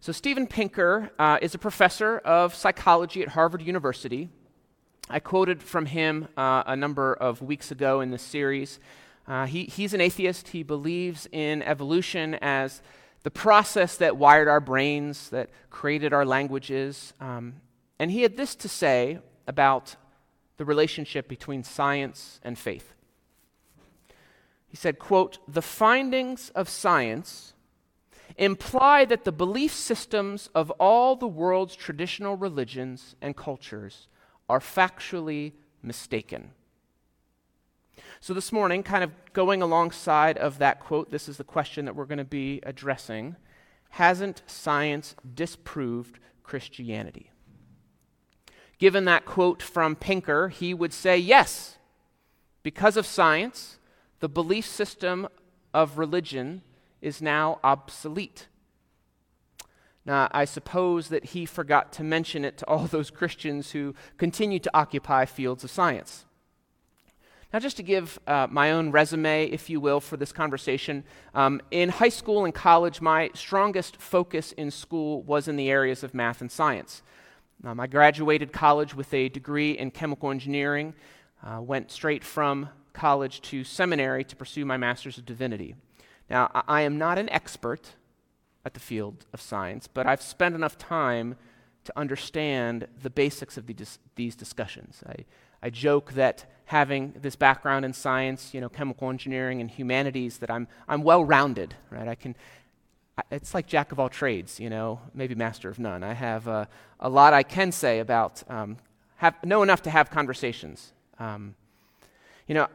So, Steven Pinker uh, is a professor of psychology at Harvard University. I quoted from him uh, a number of weeks ago in this series. Uh, he, he's an atheist. He believes in evolution as the process that wired our brains, that created our languages. Um, and he had this to say about the relationship between science and faith. He said, quote, "The findings of science imply that the belief systems of all the world's traditional religions and cultures are factually mistaken. So, this morning, kind of going alongside of that quote, this is the question that we're going to be addressing. Hasn't science disproved Christianity? Given that quote from Pinker, he would say yes. Because of science, the belief system of religion is now obsolete. Now, I suppose that he forgot to mention it to all those Christians who continue to occupy fields of science. Now, just to give uh, my own resume, if you will, for this conversation, um, in high school and college, my strongest focus in school was in the areas of math and science. Um, I graduated college with a degree in chemical engineering, uh, went straight from college to seminary to pursue my master's of divinity. Now, I am not an expert at the field of science, but I've spent enough time to understand the basics of the dis- these discussions. I, I joke that having this background in science, you know, chemical engineering and humanities, that I'm, I'm well rounded, right? I can, I, it's like jack of all trades, you know, maybe master of none. I have uh, a lot I can say about, um, have, know enough to have conversations. Um, you know,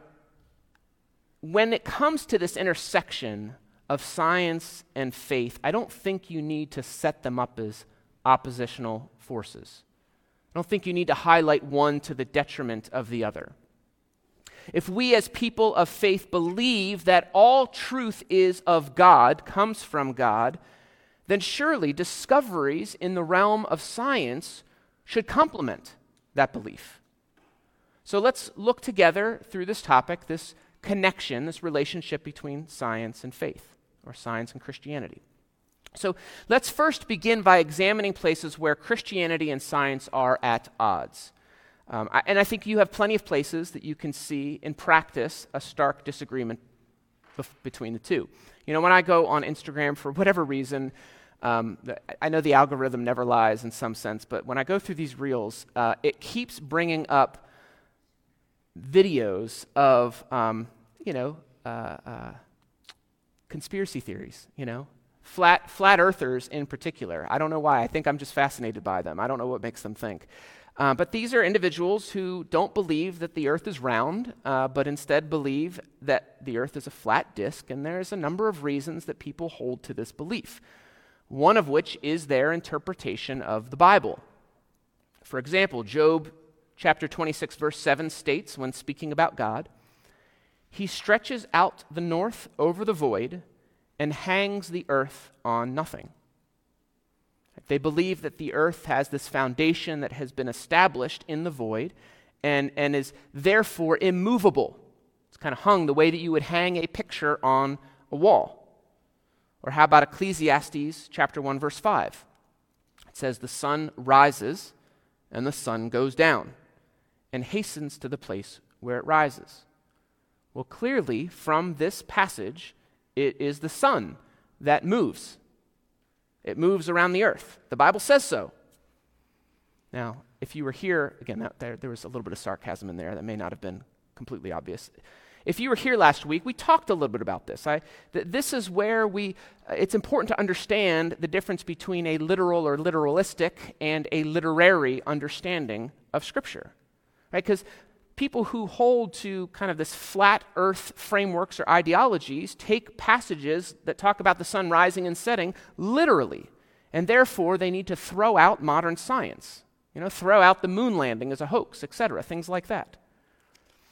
when it comes to this intersection of science and faith, I don't think you need to set them up as oppositional forces. I don't think you need to highlight one to the detriment of the other. If we as people of faith believe that all truth is of God, comes from God, then surely discoveries in the realm of science should complement that belief. So let's look together through this topic, this connection, this relationship between science and faith, or science and Christianity. So let's first begin by examining places where Christianity and science are at odds. Um, I, and I think you have plenty of places that you can see in practice a stark disagreement bef- between the two. You know, when I go on Instagram for whatever reason, um, I know the algorithm never lies in some sense, but when I go through these reels, uh, it keeps bringing up videos of, um, you know, uh, uh, conspiracy theories, you know, flat, flat earthers in particular. I don't know why. I think I'm just fascinated by them. I don't know what makes them think. Uh, but these are individuals who don't believe that the earth is round, uh, but instead believe that the earth is a flat disk, and there's a number of reasons that people hold to this belief. One of which is their interpretation of the Bible. For example, Job chapter 26, verse 7 states, when speaking about God, He stretches out the north over the void and hangs the earth on nothing. They believe that the earth has this foundation that has been established in the void and, and is therefore immovable. It's kind of hung the way that you would hang a picture on a wall. Or how about Ecclesiastes chapter 1 verse 5? It says the sun rises and the sun goes down and hastens to the place where it rises. Well, clearly, from this passage, it is the sun that moves. It moves around the earth. The Bible says so. Now, if you were here, again, that, there, there was a little bit of sarcasm in there that may not have been completely obvious. If you were here last week, we talked a little bit about this. I, th- this is where we, uh, it's important to understand the difference between a literal or literalistic and a literary understanding of Scripture right? Because people who hold to kind of this flat earth frameworks or ideologies take passages that talk about the sun rising and setting literally. And therefore, they need to throw out modern science. You know, throw out the moon landing as a hoax, etc., things like that.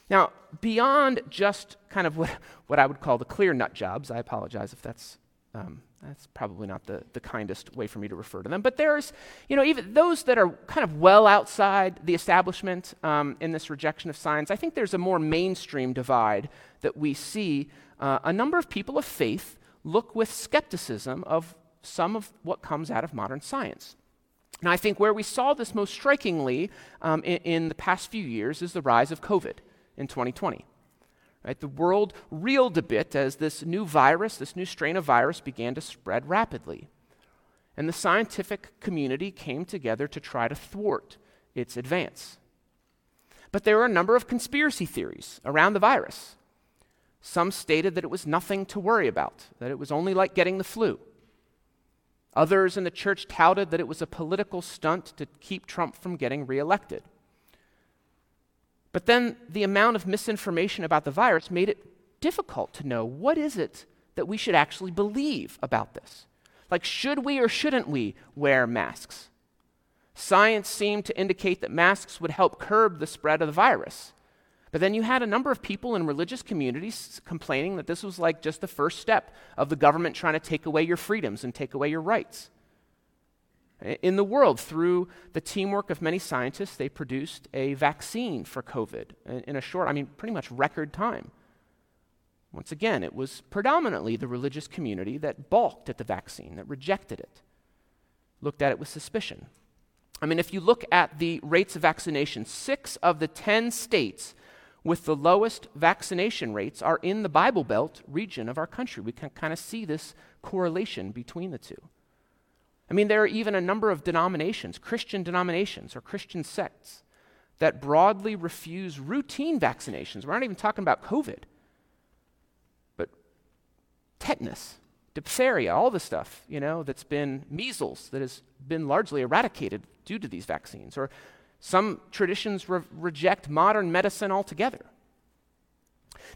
Now, beyond just kind of what, what I would call the clear nut jobs, I apologize if that's um, that's probably not the, the kindest way for me to refer to them. But there's, you know, even those that are kind of well outside the establishment um, in this rejection of science, I think there's a more mainstream divide that we see. Uh, a number of people of faith look with skepticism of some of what comes out of modern science. And I think where we saw this most strikingly um, in, in the past few years is the rise of COVID in 2020. Right? The world reeled a bit as this new virus, this new strain of virus, began to spread rapidly. And the scientific community came together to try to thwart its advance. But there were a number of conspiracy theories around the virus. Some stated that it was nothing to worry about, that it was only like getting the flu. Others in the church touted that it was a political stunt to keep Trump from getting reelected. But then the amount of misinformation about the virus made it difficult to know what is it that we should actually believe about this. Like, should we or shouldn't we wear masks? Science seemed to indicate that masks would help curb the spread of the virus. But then you had a number of people in religious communities complaining that this was like just the first step of the government trying to take away your freedoms and take away your rights. In the world, through the teamwork of many scientists, they produced a vaccine for COVID in a short, I mean, pretty much record time. Once again, it was predominantly the religious community that balked at the vaccine, that rejected it, looked at it with suspicion. I mean, if you look at the rates of vaccination, six of the 10 states with the lowest vaccination rates are in the Bible Belt region of our country. We can kind of see this correlation between the two. I mean, there are even a number of denominations, Christian denominations or Christian sects, that broadly refuse routine vaccinations. We're not even talking about COVID, but tetanus, diphtheria, all the stuff, you know, that's been measles, that has been largely eradicated due to these vaccines. Or some traditions re- reject modern medicine altogether.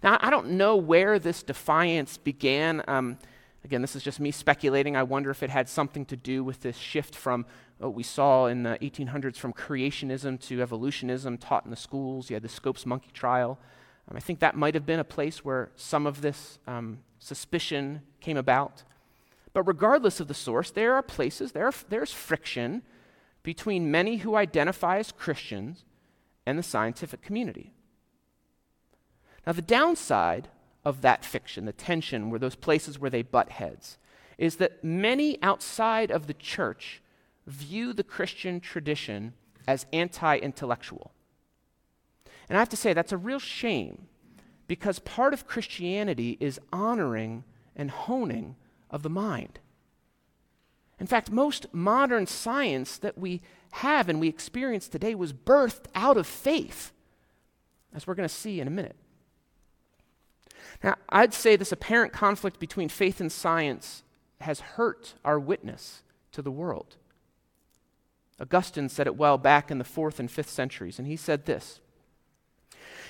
Now, I don't know where this defiance began. Um, Again, this is just me speculating. I wonder if it had something to do with this shift from what we saw in the 1800s from creationism to evolutionism taught in the schools. You had the Scopes monkey trial. Um, I think that might have been a place where some of this um, suspicion came about. But regardless of the source, there are places, there are, there's friction between many who identify as Christians and the scientific community. Now, the downside of that fiction, the tension, where those places where they butt heads, is that many outside of the church view the Christian tradition as anti intellectual. And I have to say, that's a real shame because part of Christianity is honoring and honing of the mind. In fact, most modern science that we have and we experience today was birthed out of faith, as we're going to see in a minute. Now, I'd say this apparent conflict between faith and science has hurt our witness to the world. Augustine said it well back in the fourth and fifth centuries, and he said this.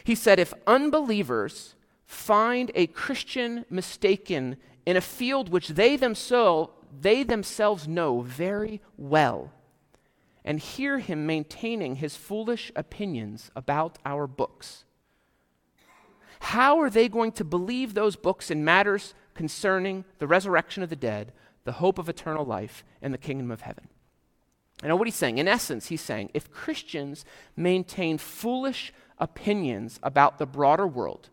He said, If unbelievers find a Christian mistaken in a field which they themselves, they themselves know very well, and hear him maintaining his foolish opinions about our books, how are they going to believe those books in matters concerning the resurrection of the dead, the hope of eternal life, and the kingdom of heaven? You know what he's saying? In essence, he's saying if Christians maintain foolish opinions about the broader world,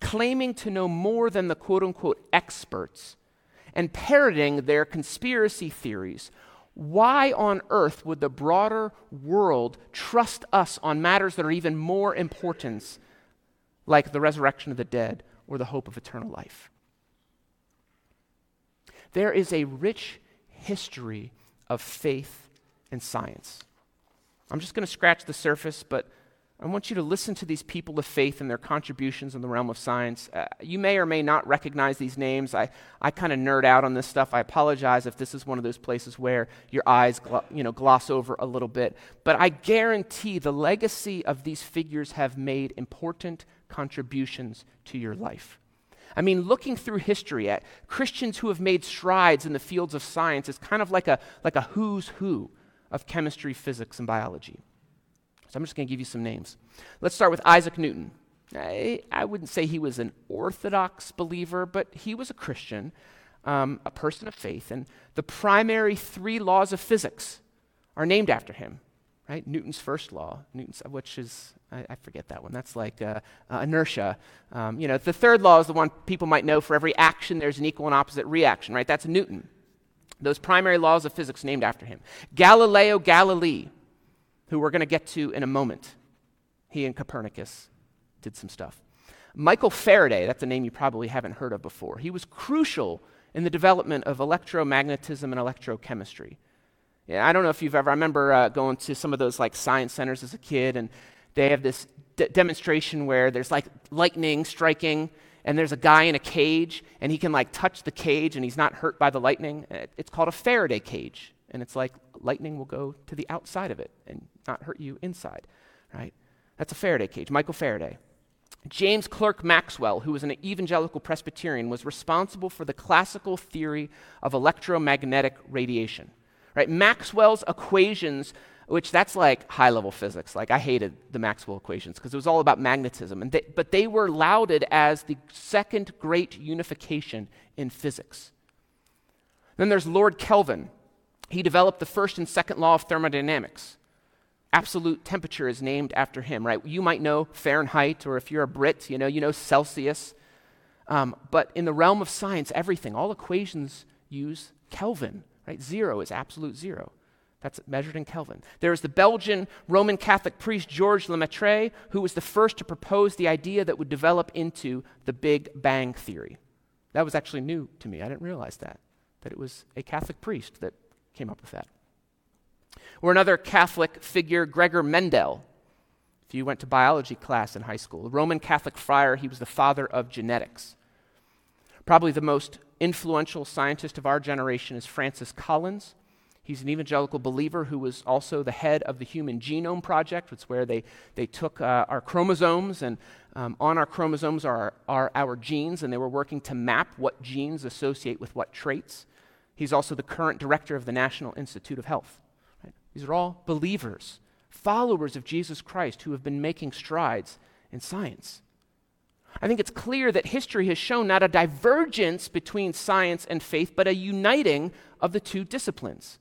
claiming to know more than the quote unquote experts, and parroting their conspiracy theories, why on earth would the broader world trust us on matters that are even more important like the resurrection of the dead or the hope of eternal life. There is a rich history of faith and science. I'm just going to scratch the surface, but I want you to listen to these people of faith and their contributions in the realm of science. Uh, you may or may not recognize these names. I, I kind of nerd out on this stuff. I apologize if this is one of those places where your eyes gl- you know, gloss over a little bit. But I guarantee the legacy of these figures have made important contributions to your life. I mean, looking through history at Christians who have made strides in the fields of science is kind of like a, like a who's who of chemistry, physics, and biology. So I'm just going to give you some names. Let's start with Isaac Newton. I, I wouldn't say he was an orthodox believer, but he was a Christian, um, a person of faith. And the primary three laws of physics are named after him right? Newton's first law, Newton's, which is, I, I forget that one. That's like uh, uh, inertia. Um, you know, the third law is the one people might know for every action, there's an equal and opposite reaction, right? That's Newton. Those primary laws of physics named after him. Galileo Galilei, who we're going to get to in a moment. He and Copernicus did some stuff. Michael Faraday, that's a name you probably haven't heard of before. He was crucial in the development of electromagnetism and electrochemistry. Yeah, I don't know if you've ever, I remember uh, going to some of those like science centers as a kid, and they have this d- demonstration where there's like lightning striking, and there's a guy in a cage, and he can like touch the cage, and he's not hurt by the lightning. It's called a Faraday cage, and it's like lightning will go to the outside of it and not hurt you inside, right? That's a Faraday cage, Michael Faraday. James Clerk Maxwell, who was an evangelical Presbyterian, was responsible for the classical theory of electromagnetic radiation. Right? Maxwell's equations, which that's like high level physics. Like I hated the Maxwell equations because it was all about magnetism. And they, but they were lauded as the second great unification in physics. Then there's Lord Kelvin. He developed the first and second law of thermodynamics. Absolute temperature is named after him, right? You might know Fahrenheit, or if you're a Brit, you know, you know Celsius. Um, but in the realm of science, everything, all equations use Kelvin. Right? Zero is absolute zero. That's measured in Kelvin. There is the Belgian Roman Catholic priest Georges Lemaitre, who was the first to propose the idea that would develop into the Big Bang Theory. That was actually new to me. I didn't realize that, that it was a Catholic priest that came up with that. Or another Catholic figure, Gregor Mendel. If you went to biology class in high school, a Roman Catholic friar, he was the father of genetics. Probably the most influential scientist of our generation is Francis Collins. He's an evangelical believer who was also the head of the Human Genome Project. It's where they, they took uh, our chromosomes, and um, on our chromosomes are, are our genes, and they were working to map what genes associate with what traits. He's also the current director of the National Institute of Health. Right? These are all believers, followers of Jesus Christ who have been making strides in science. I think it's clear that history has shown not a divergence between science and faith, but a uniting of the two disciplines.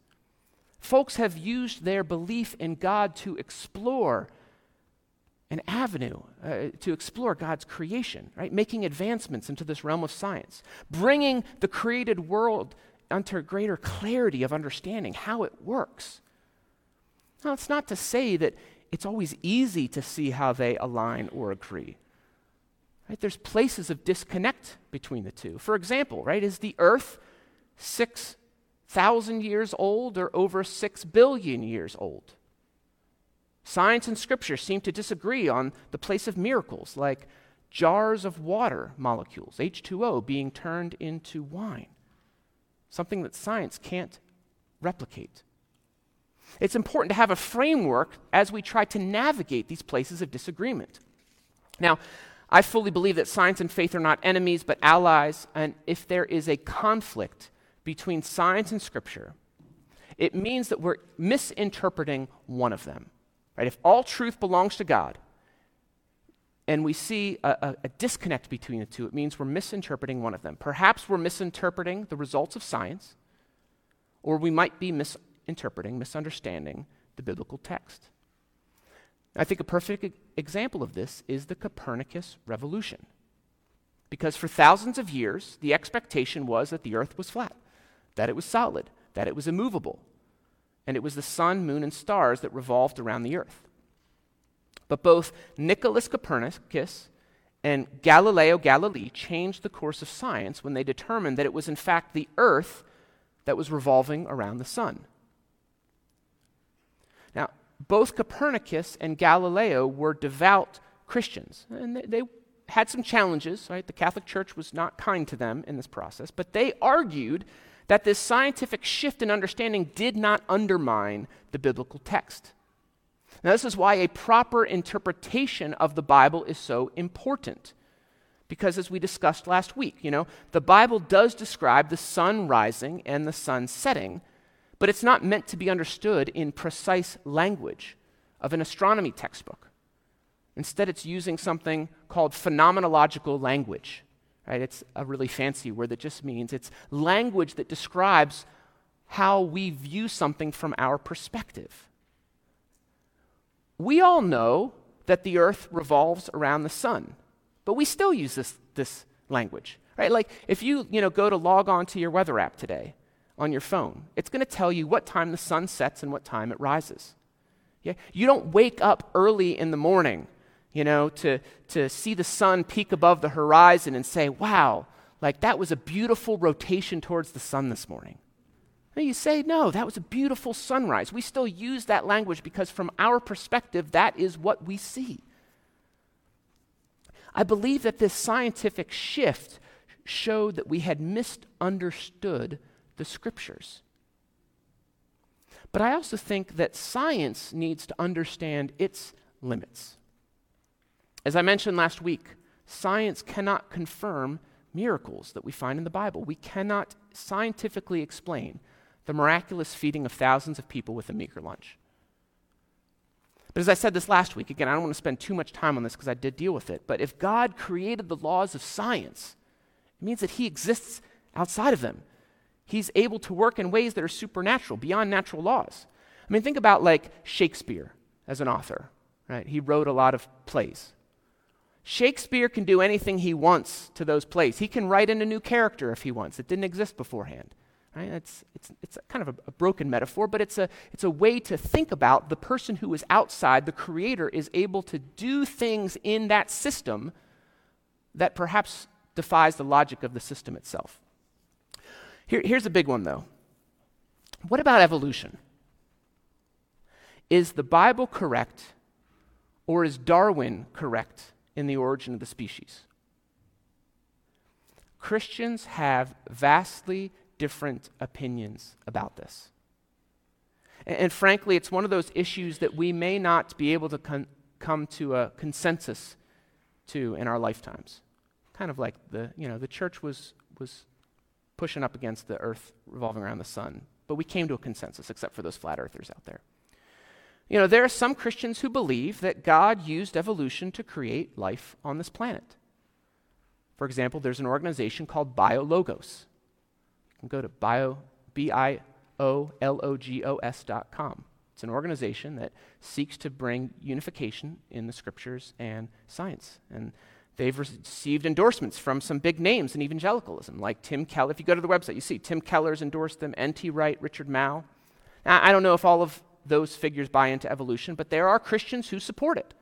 Folks have used their belief in God to explore an avenue uh, to explore God's creation, right? Making advancements into this realm of science, bringing the created world under greater clarity of understanding how it works. Now, it's not to say that it's always easy to see how they align or agree. Right? There's places of disconnect between the two. For example, right, is the earth 6,000 years old or over 6 billion years old? Science and scripture seem to disagree on the place of miracles, like jars of water molecules, H2O, being turned into wine, something that science can't replicate. It's important to have a framework as we try to navigate these places of disagreement. Now, I fully believe that science and faith are not enemies, but allies. And if there is a conflict between science and scripture, it means that we're misinterpreting one of them. Right? If all truth belongs to God, and we see a, a, a, disconnect between the two, it means we're misinterpreting one of them. Perhaps we're misinterpreting the results of science, or we might be misinterpreting, misunderstanding the biblical text. I think a perfect example of this is the Copernicus revolution. Because for thousands of years, the expectation was that the earth was flat, that it was solid, that it was immovable, and it was the sun, moon, and stars that revolved around the earth. But both Nicholas Copernicus and Galileo Galilei changed the course of science when they determined that it was, in fact, the earth that was revolving around the sun both Copernicus and Galileo were devout Christians. And they, they, had some challenges, right? The Catholic Church was not kind to them in this process, but they argued that this scientific shift in understanding did not undermine the biblical text. Now, this is why a proper interpretation of the Bible is so important. Because as we discussed last week, you know, the Bible does describe the sun rising and the sun setting, but it's not meant to be understood in precise language of an astronomy textbook. Instead, it's using something called phenomenological language. Right? It's a really fancy word that just means it's language that describes how we view something from our perspective. We all know that the earth revolves around the sun, but we still use this, this language. Right? Like if you, you know, go to log on to your weather app today, on your phone. It's going to tell you what time the sun sets and what time it rises. Yeah? You don't wake up early in the morning, you know, to, to see the sun peak above the horizon and say, wow, like that was a beautiful rotation towards the sun this morning. And you say, no, that was a beautiful sunrise. We still use that language because, from our perspective, that is what we see. I believe that this scientific shift showed that we had misunderstood the scriptures. But I also think that science needs to understand its limits. As I mentioned last week, science cannot confirm miracles that we find in the Bible. We cannot scientifically explain the miraculous feeding of thousands of people with a meager lunch. But as I said this last week, again, I don't want to spend too much time on this because I did deal with it. But if God created the laws of science, it means that He exists outside of them. He's able to work in ways that are supernatural, beyond natural laws. I mean, think about like Shakespeare as an author, right? He wrote a lot of plays. Shakespeare can do anything he wants to those plays. He can write in a new character if he wants. It didn't exist beforehand. Right? It's, it's, it's kind of a, a, broken metaphor, but it's a, it's a way to think about the person who is outside, the creator, is able to do things in that system that perhaps defies the logic of the system itself. Here, here's a big one, though. What about evolution? Is the Bible correct, or is Darwin correct in the origin of the species? Christians have vastly different opinions about this. And, and, frankly, it's one of those issues that we may not be able to con- come to a consensus to in our lifetimes. Kind of like the, you know, the church was, was pushing up against the earth revolving around the sun, but we came to a consensus, except for those flat earthers out there. You know, there are some Christians who believe that God used evolution to create life on this planet. For example, there's an organization called BioLogos You can go to bio, B-I-O-L-O-G-O-S dot com. It's an organization that seeks to bring unification in the scriptures and science. And they've received endorsements from some big names in evangelicalism, like Tim Keller. If you go to the website, you see Tim Keller's endorsed them, N.T. Wright, Richard Mouw. Now, I don't know if all of those figures buy into evolution, but there are Christians who support it.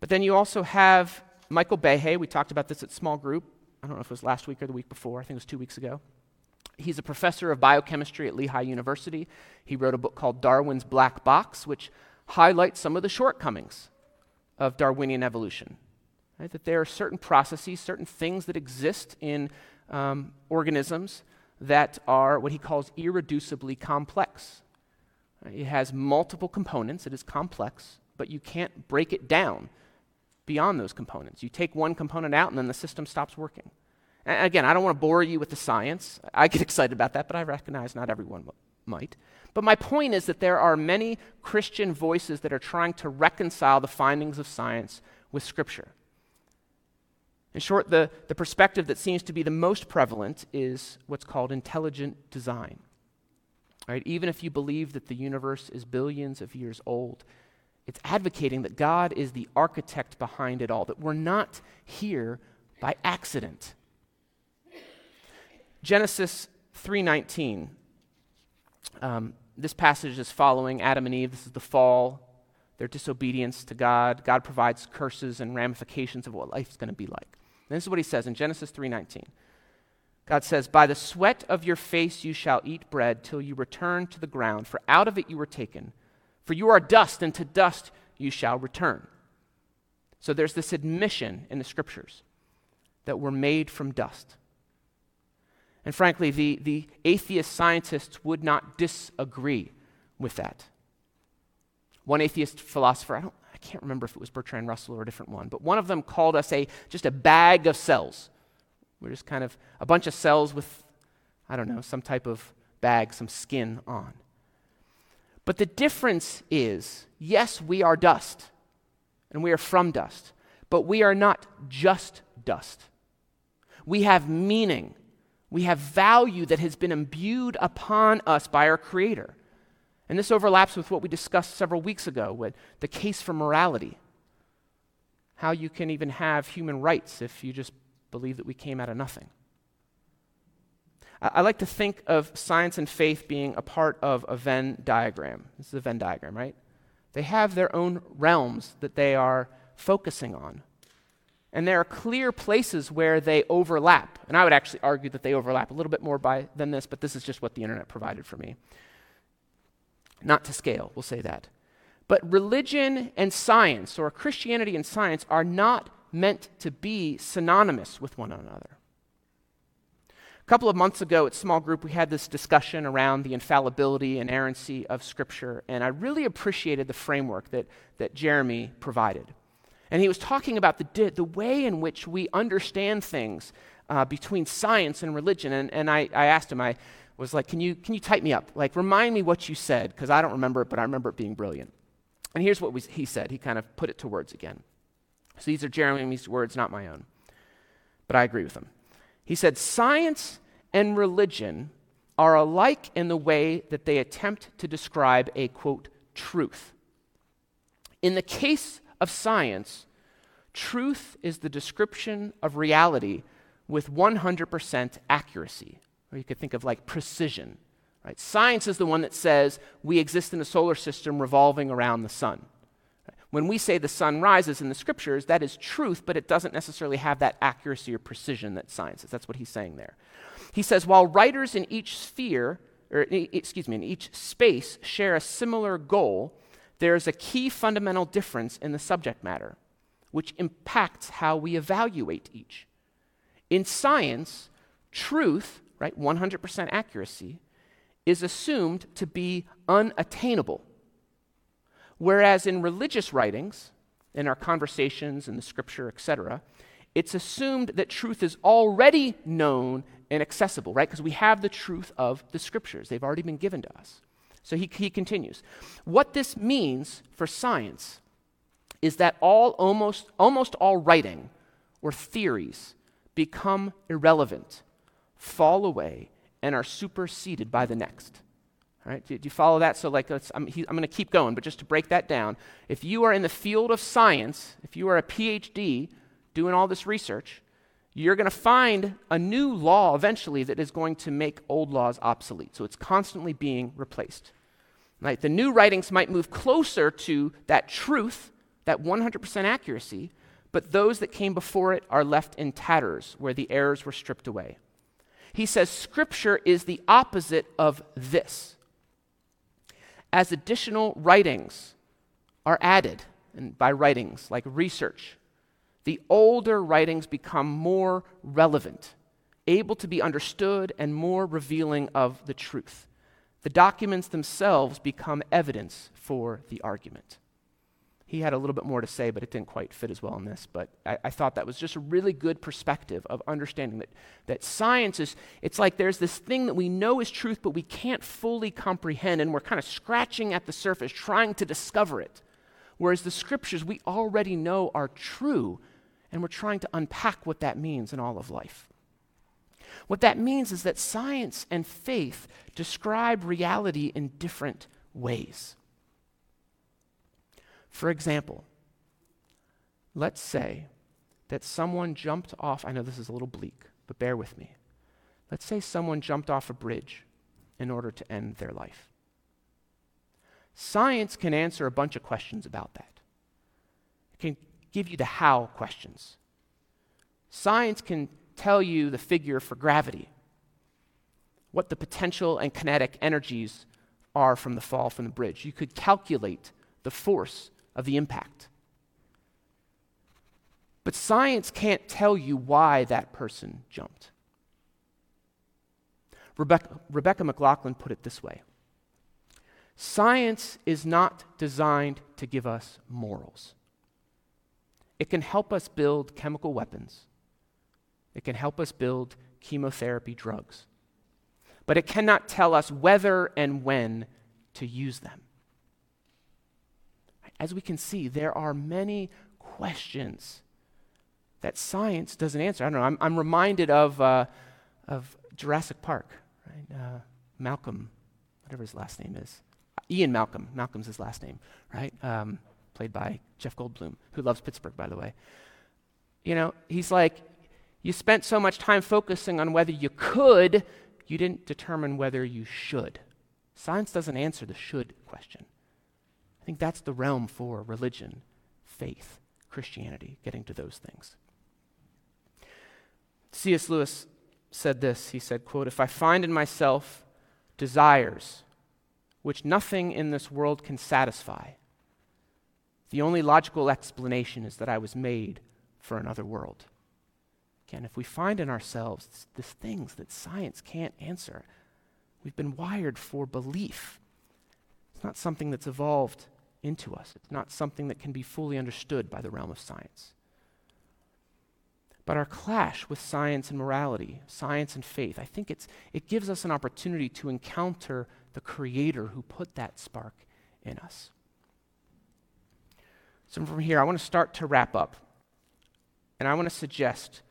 But then you also have Michael Behe. We talked about this at small group. I don't know if it was last week or the week before. I think it was two weeks ago. He's a professor of biochemistry at Lehigh University. He wrote a book called Darwin's Black Box, which highlights some of the shortcomings of Darwinian evolution. Right? That there are certain processes, certain things that exist in um, organisms that are what he calls irreducibly complex. Right? It has multiple components, it is complex, but you can't break it down beyond those components. You take one component out, and then the system stops working. And again, I don't want to bore you with the science. I get excited about that, but I recognize not everyone might. But my point is that there are many Christian voices that are trying to reconcile the findings of science with Scripture. In short, the, the perspective that seems to be the most prevalent is what's called intelligent design. Right? Even if you believe that the universe is billions of years old, it's advocating that God is the architect behind it all, that we're not here by accident. Genesis 3:19. Um, this passage is following Adam and Eve. This is the fall, their disobedience to God. God provides curses and ramifications of what life's going to be like. And this is what he says in Genesis 3:19. God says, "By the sweat of your face you shall eat bread till you return to the ground, for out of it you were taken. For you are dust, and to dust you shall return." So there's this admission in the scriptures that we're made from dust. And frankly, the, the atheist scientists would not disagree with that. One atheist philosopher, I, don't, can't remember if it was Bertrand Russell or a different one, but one of them called us a, just a bag of cells. We're just kind of a bunch of cells with, I don't know, some type of bag, some skin on. But the difference is yes, we are dust, and we are from dust, but we are not just dust. We have meaning we have value that has been imbued upon us by our Creator. And this overlaps with what we discussed several weeks ago with the case for morality. How you can even have human rights if you just believe that we came out of nothing. I, like to think of science and faith being a part of a Venn diagram. This is a Venn diagram, right? They have their own realms that they are focusing on. And there are clear places where they overlap. And I would actually argue that they overlap a little bit more by, than this, but this is just what the internet provided for me. Not to scale, we'll say that. But religion and science, or Christianity and science, are not meant to be synonymous with one another. A couple of months ago at small group, we had this discussion around the infallibility and errancy of Scripture, and I really appreciated the framework that, that Jeremy provided. And he was talking about the, the way in which we understand things uh, between science and religion. And, and I, I asked him, I was like, can you, can you type me up? Like, remind me what you said, because I don't remember it, but I remember it being brilliant. And here's what we, he said. He kind of put it to words again. So these are Jeremy's words, not my own. But I agree with him. He said, Science and religion are alike in the way that they attempt to describe a, quote, truth. In the case of science, truth is the description of reality with 100% accuracy. Or you could think of like precision. Right? Science is the one that says we exist in a solar system revolving around the sun. When we say the sun rises in the scriptures, that is truth, but it doesn't necessarily have that accuracy or precision that science is. That's what he's saying there. He says, while writers in each sphere, or excuse me, in each space share a similar goal, there is a key fundamental difference in the subject matter, which impacts how we evaluate each. In science, truth, right, 100% accuracy, is assumed to be unattainable. Whereas in religious writings, in our conversations, in the scripture, etc., it's assumed that truth is already known and accessible, right? Because we have the truth of the scriptures, they've already been given to us. So he, he continues. What this means for science is that all almost, almost all writing or theories become irrelevant, fall away, and are superseded by the next. All right, do, do you follow that? So, like, I'm, I'm going to keep going, but just to break that down, if you are in the field of science, if you are a PhD doing all this research, you're going to find a new law eventually that is going to make old laws obsolete. So it's constantly being replaced. Right? The new writings might move closer to that truth, that 100% accuracy, but those that came before it are left in tatters where the errors were stripped away. He says Scripture is the opposite of this. As additional writings are added, and by writings like research, the older writings become more relevant, able to be understood, and more revealing of the truth. The documents themselves become evidence for the argument. He had a little bit more to say, but it didn't quite fit as well in this. But I, I, thought that was just a really good perspective of understanding that, that science is, it's like there's this thing that we know is truth, but we can't fully comprehend, and we're kind of scratching at the surface, trying to discover it. Whereas the scriptures we already know are true, and we're trying to unpack what that means in all of life. What that means is that science and faith describe reality in different ways. For example, let's say that someone jumped off, I know this is a little bleak, but bear with me. Let's say someone jumped off a bridge in order to end their life. Science can answer a bunch of questions about that. It can give you the how questions. Science can tell you the figure for gravity, what the potential and kinetic energies are from the fall from the bridge. You could calculate the force of the impact. But science can't tell you why that person jumped. Rebecca, Rebecca McLaughlin put it this way Science is not designed to give us morals. It can help us build chemical weapons. It can help us build chemotherapy drugs. But it cannot tell us whether and when to use them. As we can see, there are many questions that science doesn't answer. I don't know. I'm, I'm reminded of, uh, of Jurassic Park, right? Uh, Malcolm, whatever his last name is. Ian Malcolm. Malcolm's his last name, right? Um, played by Jeff Goldblum, who loves Pittsburgh, by the way. You know, he's like, you spent so much time focusing on whether you could you didn't determine whether you should. Science doesn't answer the should question. I think that's the realm for religion, faith, Christianity, getting to those things. C.S. Lewis said this. He said, quote, "If I find in myself desires which nothing in this world can satisfy, the only logical explanation is that I was made for another world." Again, if we find in ourselves these things that science can't answer, we've been wired for belief. It's not something that's evolved into us, it's not something that can be fully understood by the realm of science. But our clash with science and morality, science and faith, I think it's, it gives us an opportunity to encounter the Creator who put that spark in us. So, from here, I want to start to wrap up. And I want to suggest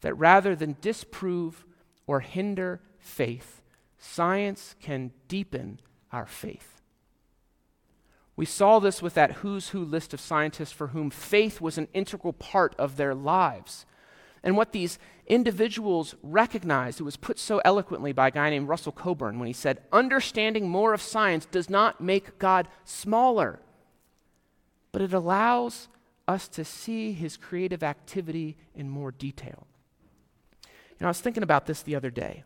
that rather than disprove or hinder faith, science can deepen our faith. We saw this with that who's who list of scientists for whom faith was an integral part of their lives. And what these individuals recognized, it was put so eloquently by a guy named Russell Cowburn when he said, Understanding more of science does not make God smaller, but it allows us to see his creative activity in more detail You know, I was thinking about this the other day.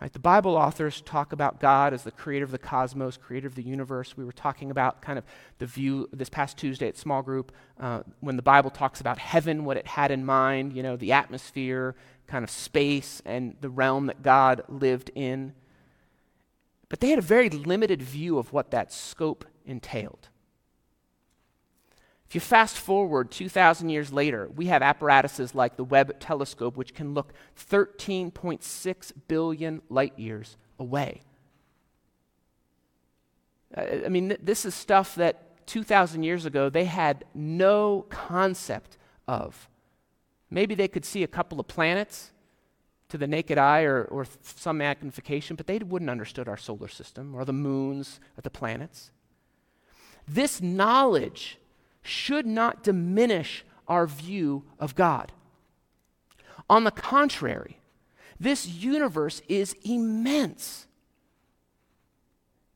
Right, the Bible authors talk about God as the creator of the cosmos, creator of the universe. We were talking about kind of the view this past Tuesday at small group uh, when the Bible talks about heaven, what it had in mind, you know, the atmosphere, kind of space, and the realm that God lived in. But they had a very limited view of what that scope entailed. If you fast forward 2,000 years later, we have apparatuses like the Webb telescope, which can look 13.6 billion light years away. Uh, I mean, th- this is stuff that 2,000 years ago they had no concept of. Maybe they could see a couple of planets to the naked eye or, or some magnification, but they wouldn't understood our solar system or the moons or the planets. This knowledge should not diminish our view of God. On the contrary, this universe is immense.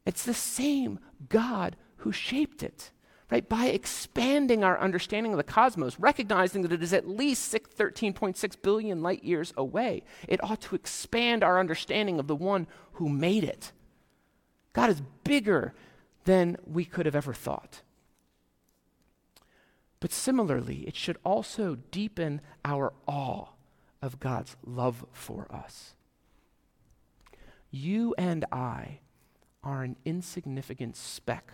It's the same God who shaped it, right? By expanding our understanding of the cosmos, recognizing that it is at least 13.6 billion light years away, it ought to expand our understanding of the one who made it. God is bigger than we could have ever thought. But similarly, it should also deepen our awe of God's love for us. You and I are an insignificant speck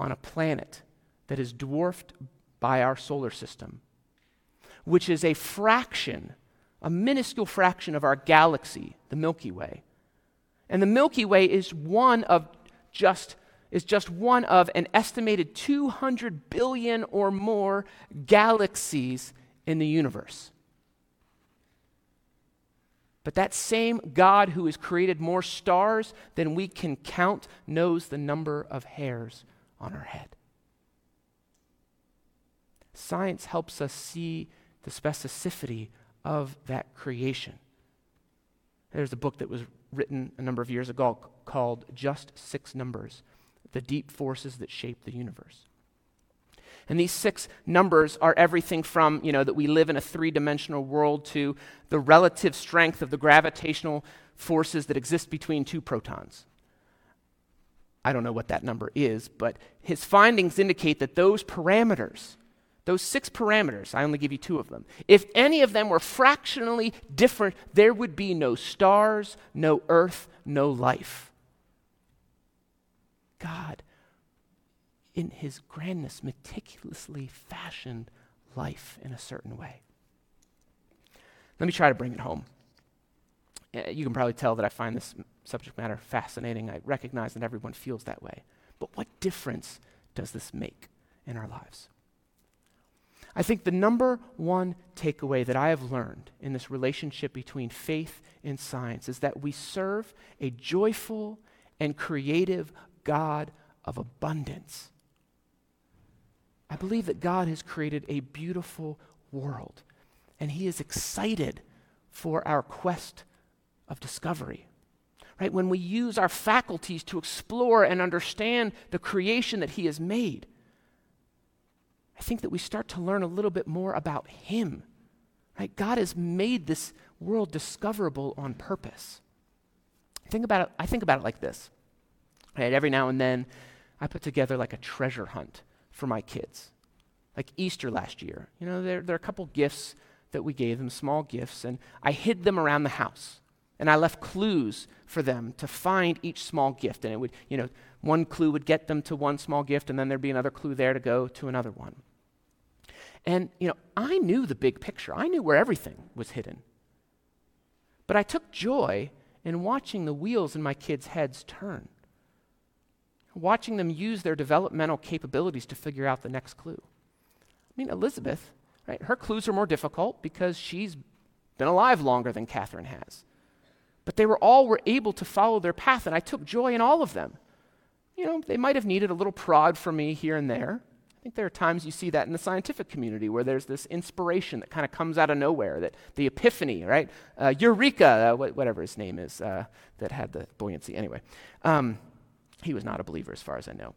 on a planet that is dwarfed by our solar system, which is a fraction, a minuscule fraction of our galaxy, the Milky Way. And the Milky Way is one of just is just one of an estimated 200 billion or more galaxies in the universe. But that same God who has created more stars than we can count knows the number of hairs on our head. Science helps us see the specificity of that creation. There's a book that was written a number of years ago called Just Six Numbers the deep forces that shape the universe. And these six numbers are everything from, you know, that we live in a three dimensional world to the relative strength of the gravitational forces that exist between two protons. I don't know what that number is, but his findings indicate that those parameters, those six parameters, I only give you two of them, if any of them were fractionally different, there would be no stars, no earth, no life. God, in his grandness, meticulously fashioned life in a certain way. Let me try to bring it home. Uh, you can probably tell that I find this subject matter fascinating. I recognize that everyone feels that way. But what difference does this make in our lives? I think the number one takeaway that I have learned in this relationship between faith and science is that we serve a joyful and creative God of abundance. I believe that God has created a beautiful world, and He is excited for our quest of discovery. Right? When we use our faculties to explore and understand the creation that He has made, I think that we start to learn a little bit more about Him. Right? God has made this world discoverable on purpose. Think about it, I think about it like this. Right? Every now and then, I put together like a treasure hunt for my kids. Like Easter last year. You know, there, there are a couple gifts that we gave them, small gifts, and I hid them around the house. And I left clues for them to find each small gift. And it would, you know, one clue would get them to one small gift, and then there'd be another clue there to go to another one. And, you know, I knew the big picture, I knew where everything was hidden. But I took joy in watching the wheels in my kids' heads turn, watching them use their developmental capabilities to figure out the next clue. I mean, Elizabeth, right, her clues are more difficult because she's been alive longer than Catherine has. But they were all were able to follow their path, and I took joy in all of them. You know, they might have needed a little prod from me here and there, I think there are times you see that in the scientific community where there's this inspiration that kind of comes out of nowhere, that the epiphany, right? Uh, Eureka, uh, wh- whatever his name is, uh, that had the buoyancy. Anyway, um, he was not a believer as far as I know.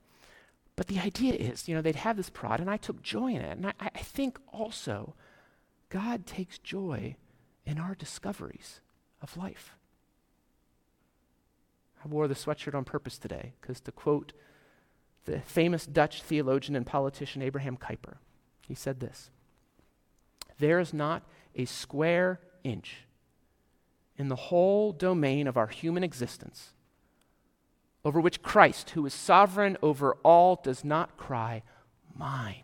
But the idea is, you know, they'd have this prod, and I took joy in it. And I, I think also God takes joy in our discoveries of life. I wore the sweatshirt on purpose today because to quote the famous Dutch theologian and politician Abraham Kuyper. He said this There is not a square inch in the whole domain of our human existence over which Christ, who is sovereign over all, does not cry, Mine.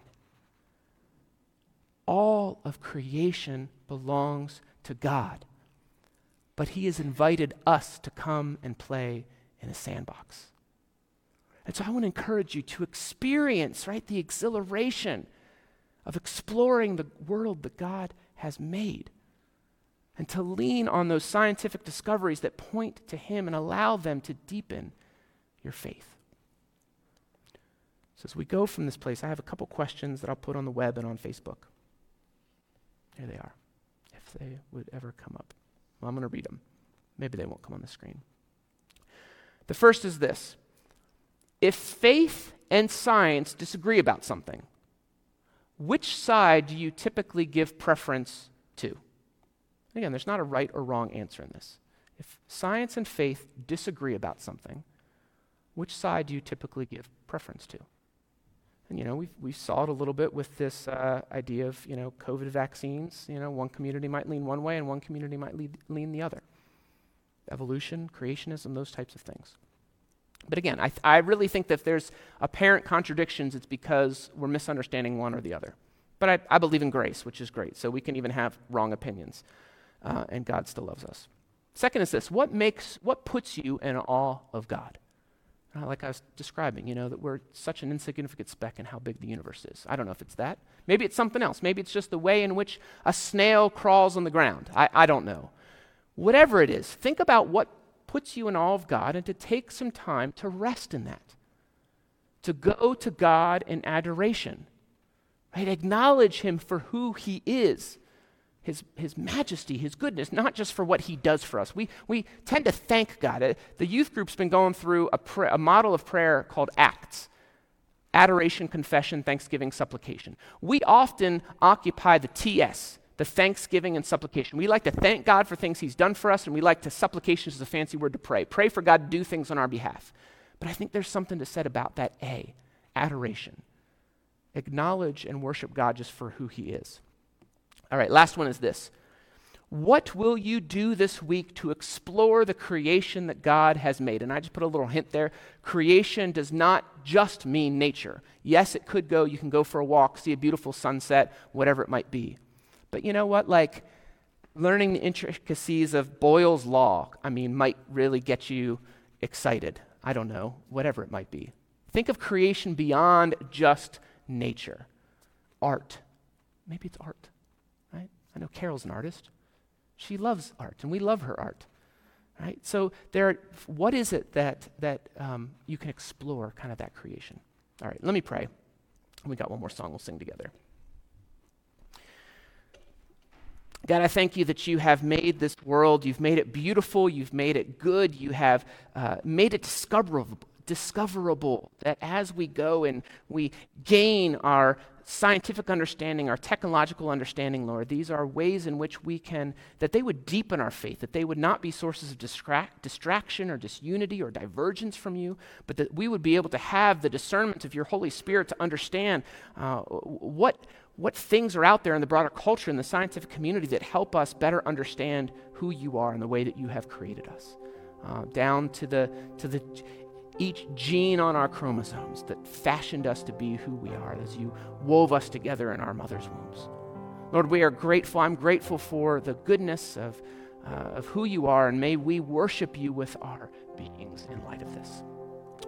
All of creation belongs to God, but He has invited us to come and play in a sandbox. And so I want to encourage you to experience, right, the exhilaration of exploring the world that God has made and to lean on those scientific discoveries that point to Him and allow them to deepen your faith. So, as we go from this place, I have a couple questions that I'll put on the web and on Facebook. Here they are, if they would ever come up. Well, I'm going to read them. Maybe they won't come on the screen. The first is this if faith and science disagree about something, which side do you typically give preference to? Again, there's not a right or wrong answer in this. If science and faith disagree about something, which side do you typically give preference to? And, you know, we we saw it a little bit with this uh, idea of, you know, COVID vaccines. You know, one community might lean one way and one community might lead, lean the other. Evolution, creationism, those types of things. But again, I, th- I really think that if there's apparent contradictions, it's because we're misunderstanding one or the other. But I, I believe in grace, which is great. So we can even have wrong opinions, uh, and God still loves us. Second is this what makes, what puts you in awe of God? Uh, like I was describing, you know, that we're such an insignificant speck in how big the universe is. I don't know if it's that. Maybe it's something else. Maybe it's just the way in which a snail crawls on the ground. I, I don't know. Whatever it is, think about what puts you in awe of God and to take some time to rest in that. To go to God in adoration, right? Acknowledge Him for who He is, His, his majesty, His goodness, not just for what He does for us. We, we tend to thank God. Uh, the youth group's been going through a, pra- a model of prayer called ACTS adoration, confession, thanksgiving, supplication. We often occupy the TS, the thanksgiving and supplication. We like to thank God for things He's done for us, and we like to, supplication is a fancy word to pray. Pray for God to do things on our behalf. But I think there's something to said about that A, adoration. Acknowledge and worship God just for who He is. All right, last one is this. What will you do this week to explore the creation that God has made? And I just put a little hint there. Creation does not just mean nature. Yes, it could go, you can go for a walk, see a beautiful sunset, whatever it might be. But you know what? Like, learning the intricacies of Boyle's Law, I mean, might really get you excited. I don't know, whatever it might be. Think of creation beyond just nature. Art. Maybe it's art? I know Carol's an artist. She loves art, and we love her art, right? So, there, are, what is it that, that um, you can explore, kind of that creation? All right, let me pray. We got one more song we'll sing together. God, I thank you that you have made this world, you've made it beautiful, you've made it good, you have uh, made it discoverable, discoverable. That as we go and we gain our scientific understanding, our technological understanding, Lord, these are ways in which we can, that they would deepen our faith, that they would not be sources of distract, distraction or disunity or divergence from you, but that we would be able to have the discernment of your Holy Spirit to understand uh, what what things are out there in the broader culture in the scientific community that help us better understand who you are and the way that you have created us. Uh, down to the to the each gene on our chromosomes that fashioned us to be who we are as you wove us together in our mother's wombs. Lord we are grateful. I'm grateful for the goodness of uh, of who you are and may we worship you with our beings in light of this.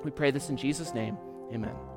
We pray this in jesus name. Amen